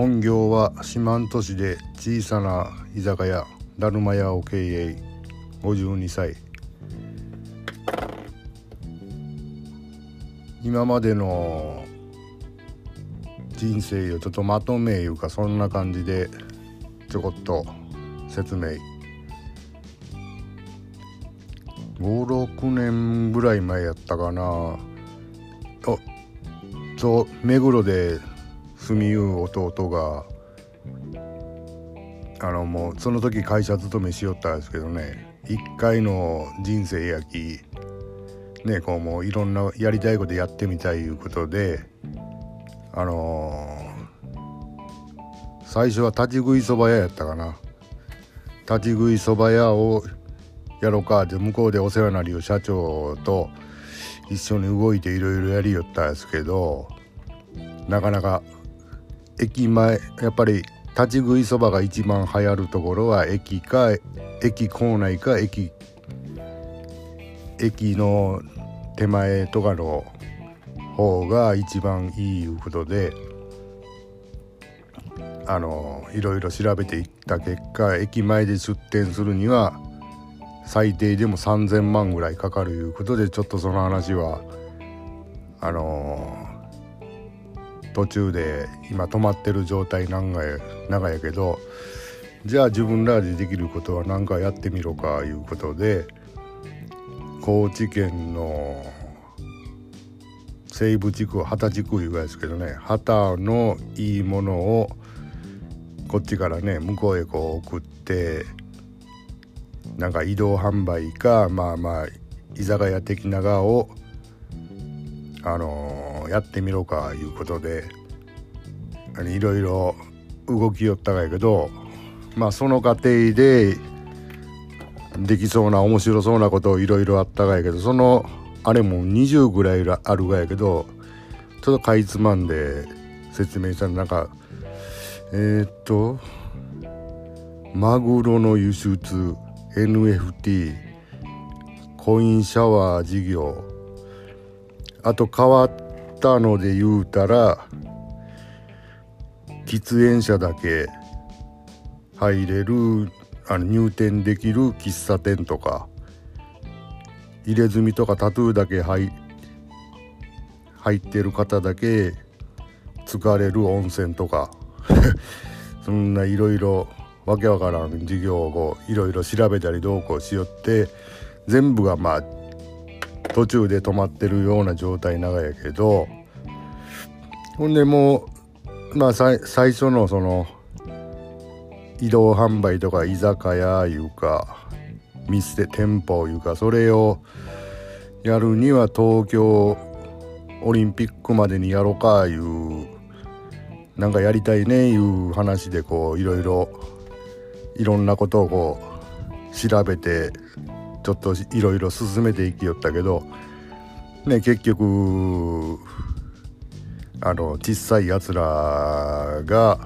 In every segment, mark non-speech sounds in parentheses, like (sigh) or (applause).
本業は四万十市で小さな居酒屋だるま屋を経営52歳。今までの人生をちょっとまとめいうかそんな感じでちょこっと説明。56年ぐらい前やったかな。あそう目黒で住みゆう弟があのもうその時会社勤めしよったんですけどね一回の人生やきねこうもういろんなやりたいことやってみたいいうことであのー、最初は立ち食いそば屋やったかな。立ち食いそば屋をやろうかって向こうでお世話になりよ社長と一緒に動いていろいろやりよったんですけどなかなか駅前やっぱり立ち食いそばが一番流行るところは駅か駅構内か駅駅の手前とかの方が一番いいいうことであのいろいろ調べていった結果駅前で出店するには最低でも3,000万ぐらいかかるいうことでちょっとその話はあの途中で今止まってる状態なんがや長やけどじゃあ自分らでできることは何かやってみろかいうことで高知県の西部地区旗地区いうがですけどね旗のいいものをこっちからね向こうへこう送ってなんか移動販売かまあまあ居酒屋的な側をあのー、やってみろかいうことでいろいろ動きよったがやけどまあその過程でできそうな面白そうなこといろいろあったがやけどそのあれも20ぐらいあるがやけどちょっとかいつまんで説明したらなんかえー、っとマグロの輸出 NFT コインシャワー事業あと変わったたので言うたら喫煙者だけ入れるあの入店できる喫茶店とか入れ墨とかタトゥーだけ入入ってる方だけ疲れる温泉とか (laughs) そんないろいろわけわからん授業をいろいろ調べたりどうこうしよって全部がまあ途中で止まってるような状態長やけどほんでもうまあ最初のその移動販売とか居酒屋いうか店店舗いうかそれをやるには東京オリンピックまでにやろうかいうなんかやりたいねいう話でこういろいろいろんなことをこう調べてちょっといろいろ進めていきよったけどね結局あの小さいやつらが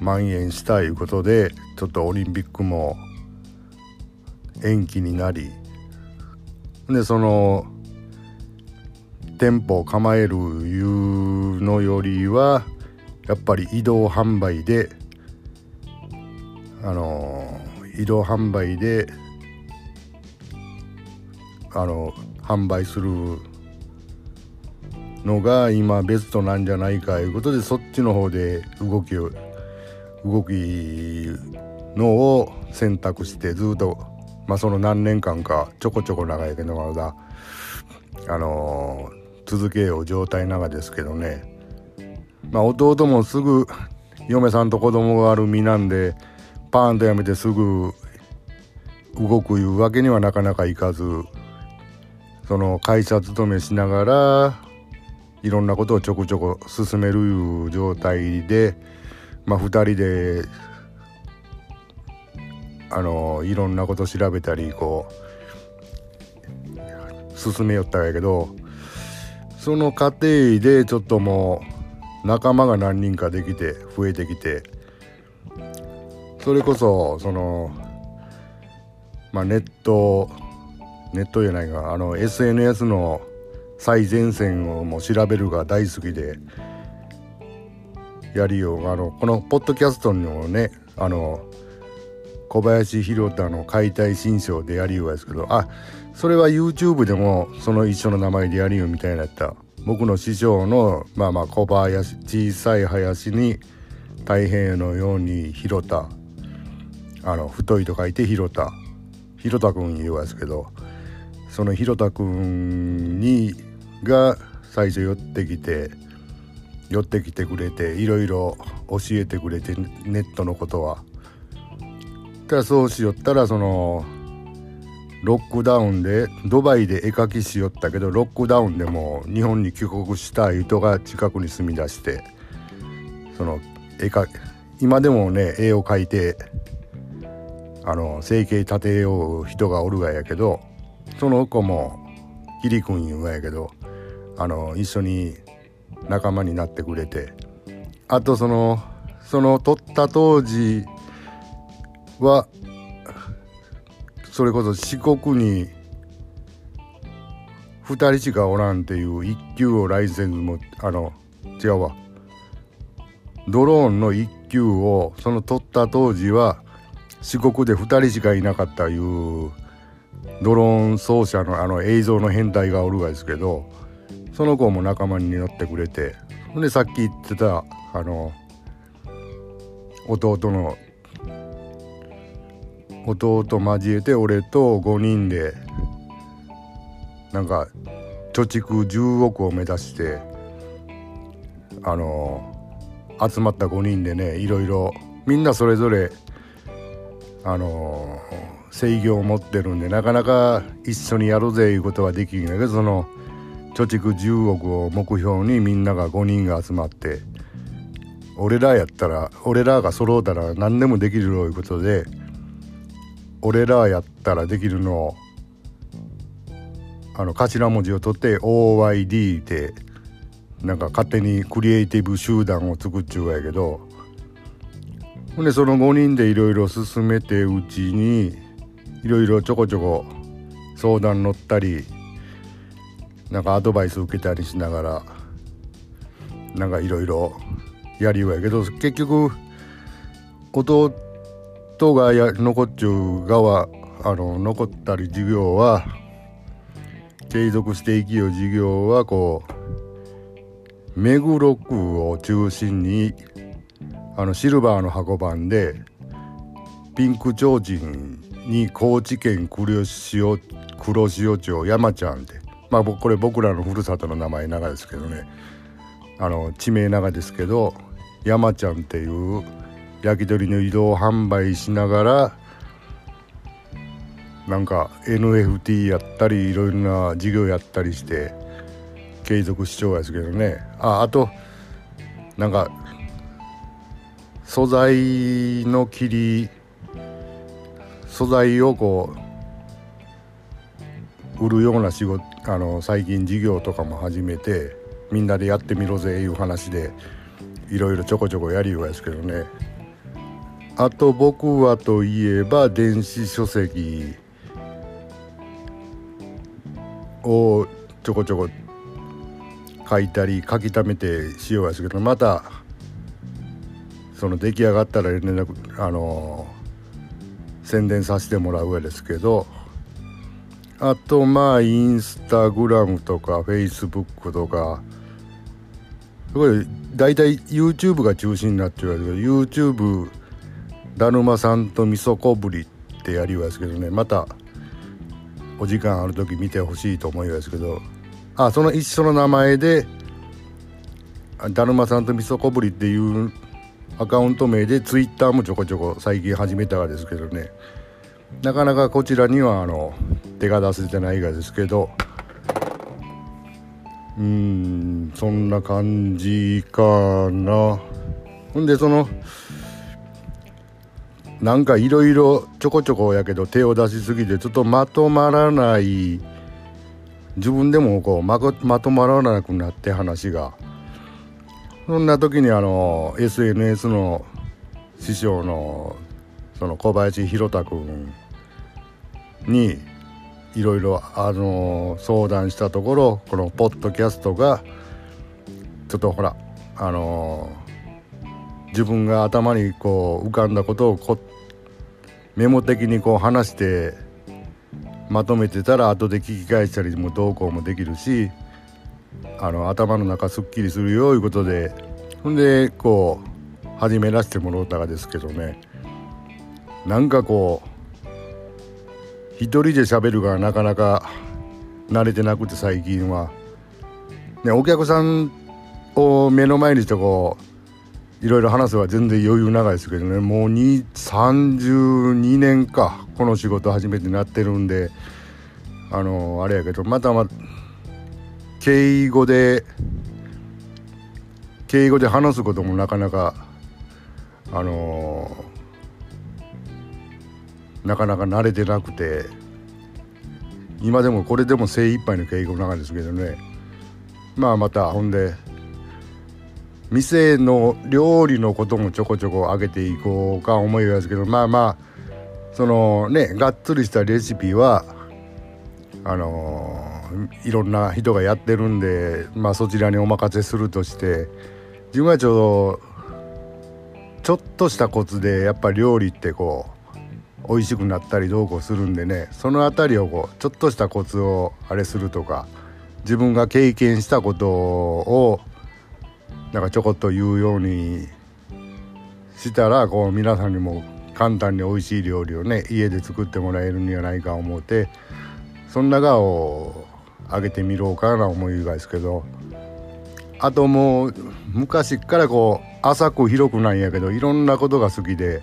蔓延したいうことでちょっとオリンピックも延期になりでその店舗を構えるいうのよりはやっぱり移動販売であの移動販売であの販売するのが今ベストなんじゃないかいうことでそっちの方で動きを動きのを選択してずっとまあその何年間かちょこちょこ長いけどまだあのー、続けよう状態長ですけどね。まあ弟もすぐ嫁さんと子供がある身なんでパーンとやめてすぐ動くいうわけにはなかなかいかずその会社勤めしながらいろんなことをちょこちょこ進めるいう状態でまあ2人であのいろんなこと調べたりこう進めよったんやけどその過程でちょっともう仲間が何人かできて増えてきてそれこそそのまあネットネットじゃないかあの SNS の最前線をもう調べるが大好きでやりようあのこのポッドキャストにもねあの小林弘太の解体新書でやりようですけどあそれは YouTube でもその一緒の名前でやりようみたいなった。僕の師匠のまあまあ小林小さい林に太平のように広田あの太いと書いて広田広田君言うやつけどその広田君にが最初寄ってきて寄ってきてくれていろいろ教えてくれてネットのことは。ただそうしよったらそのロックダウンでドバイで絵描きしよったけどロックダウンでも日本に帰国した人が近くに住み出してその絵か今でもね絵を描いてあの生計立てよう人がおるがやけどその子もキリ君言うがやけどあの一緒に仲間になってくれてあとそのその撮った当時はそれこそ四国に2人しかおらんっていう一級をライセンスもあの違うわ。ドローンの一級をその撮った当時は四国で2人しかいなかったいうドローン奏者のあの映像の変態がおるがですけどその子も仲間に乗ってくれてほんでさっき言ってたあの弟の弟交えて俺と5人でなんか貯蓄10億を目指してあの集まった5人でねいろいろみんなそれぞれあの制御を持ってるんでなかなか一緒にやるぜいうことはできんだけどその貯蓄10億を目標にみんなが5人が集まって俺らやったら俺らが揃うたら何でもできるということで俺らやったらできるのをあの頭文字を取って OYD ってなんか勝手にクリエイティブ集団を作っちゅうやけどほんでその5人でいろいろ進めてうちにいろいろちょこちょこ相談乗ったりなんかアドバイス受けたりしながらなんかいろいろやりようやけど結局弟がや残っちゅう側あの残ったり授業は継続していきよう授業はこう目黒区を中心にあのシルバーの箱番でピンク提灯に高知県黒潮黒潮町山ちゃんってまあこれ僕らのふるさとの名前長ですけどね。あの地名長ですけど山ちゃんっていう焼き鳥の移動販売しながらなんか NFT やったりいろいろな事業やったりして継続しちゃうですけどね。ああとなんか素材の切り素材をこう売るような仕事あの最近事業とかも始めてみんなでやってみろぜいう話でいろいろちょこちょこやりようですけどね。あと僕はといえば電子書籍をちょこちょこ書いたり書き溜めてしようですけどまたその出来上がったら連絡あの宣伝させてもらう上ですけどあとまあインスタグラムとかフェイスブックとかすごい大体 YouTube が中心になっちゃうけど YouTube だるまさんと味噌こぶりってやりますけどねまたお時間ある時見てほしいと思いますけどあその一緒の名前でだるまさんと味噌こぶりっていうアカウント名で Twitter もちょこちょこ最近始めたがですけどね。なかなかこちらにはあの手が出せてないがですけど。うんそんな感じかな。ほんでそのなんかいろいろちょこちょこやけど手を出しすぎてちょっとまとまらない。自分でもこうままとまらなくなって話が。そんな時にあの SNS の師匠のその小林弘太君にいろいろあの相談したところこのポッドキャストがちょっとほらあの自分が頭にこう浮かんだことをこメモ的にこう話してまとめてたら後で聞き返したりもどうこうもできるしあの頭の中すっきりするよいうことで。ほんでこう始めらせてもろうたがですけどね。なんかこう一人で喋るがなかなか慣れてなくて最近は、ね、お客さんを目の前にしてこういろいろ話せば全然余裕長いですけどね。もう32年かこの仕事初めてなってるんで。あのあれやけどまたまた敬語で敬語で話すこともなかなかあのなかなか慣れてなくて今でもこれでも精一杯の敬語なんですけどね。まあまたほんで店の料理のこともちょこちょこ上げていこうか思いますけどまあまあそのねがっつりしたレシピはあのー、いろんな人がやってるんでまあそちらにお任せするとして自分はちょうどちょっとしたコツでやっぱ料理ってこう美味しくなったりどうこうするんでねその辺りをこうちょっとしたコツをあれするとか自分が経験したことをなんかちょこっと言うようにしたらこう皆さんにも簡単に美味しい料理をね家で作ってもらえるんじゃないか思うてそん中をあげてみろうかな思いがですけど。あともう昔からこう浅く広くなんやけどいろんなことが好きで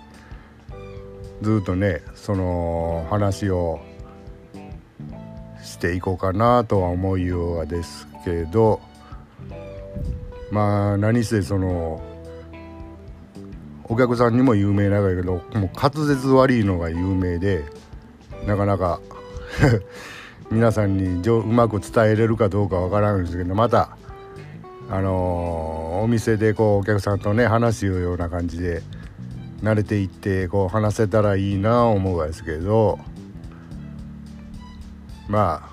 ずっとねその話をしていこうかなとは思うようがですけどまあ何せそのお客さんにも有名なんだけどもう滑舌悪いのが有名でなかなか (laughs) 皆さんにうまく伝えれるかどうかわからないんですけどまたあのー、お店でこうお客さんとね話すような感じで慣れていってこう話せたらいいな思うわですけどまあ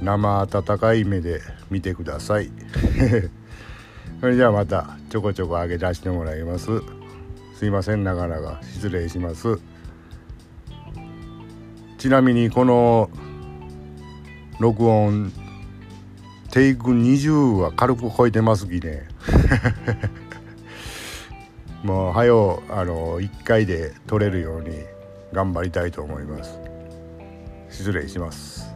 生温かい目で見てください。(laughs) それじゃあまたちょこちょこ上げ出してもらいます。すいませんなかなか失礼します。ちなみにこの録音テイク20は軽く超えてますきね。(laughs) もうはよあの1回で撮れるように頑張りたいと思います。失礼します。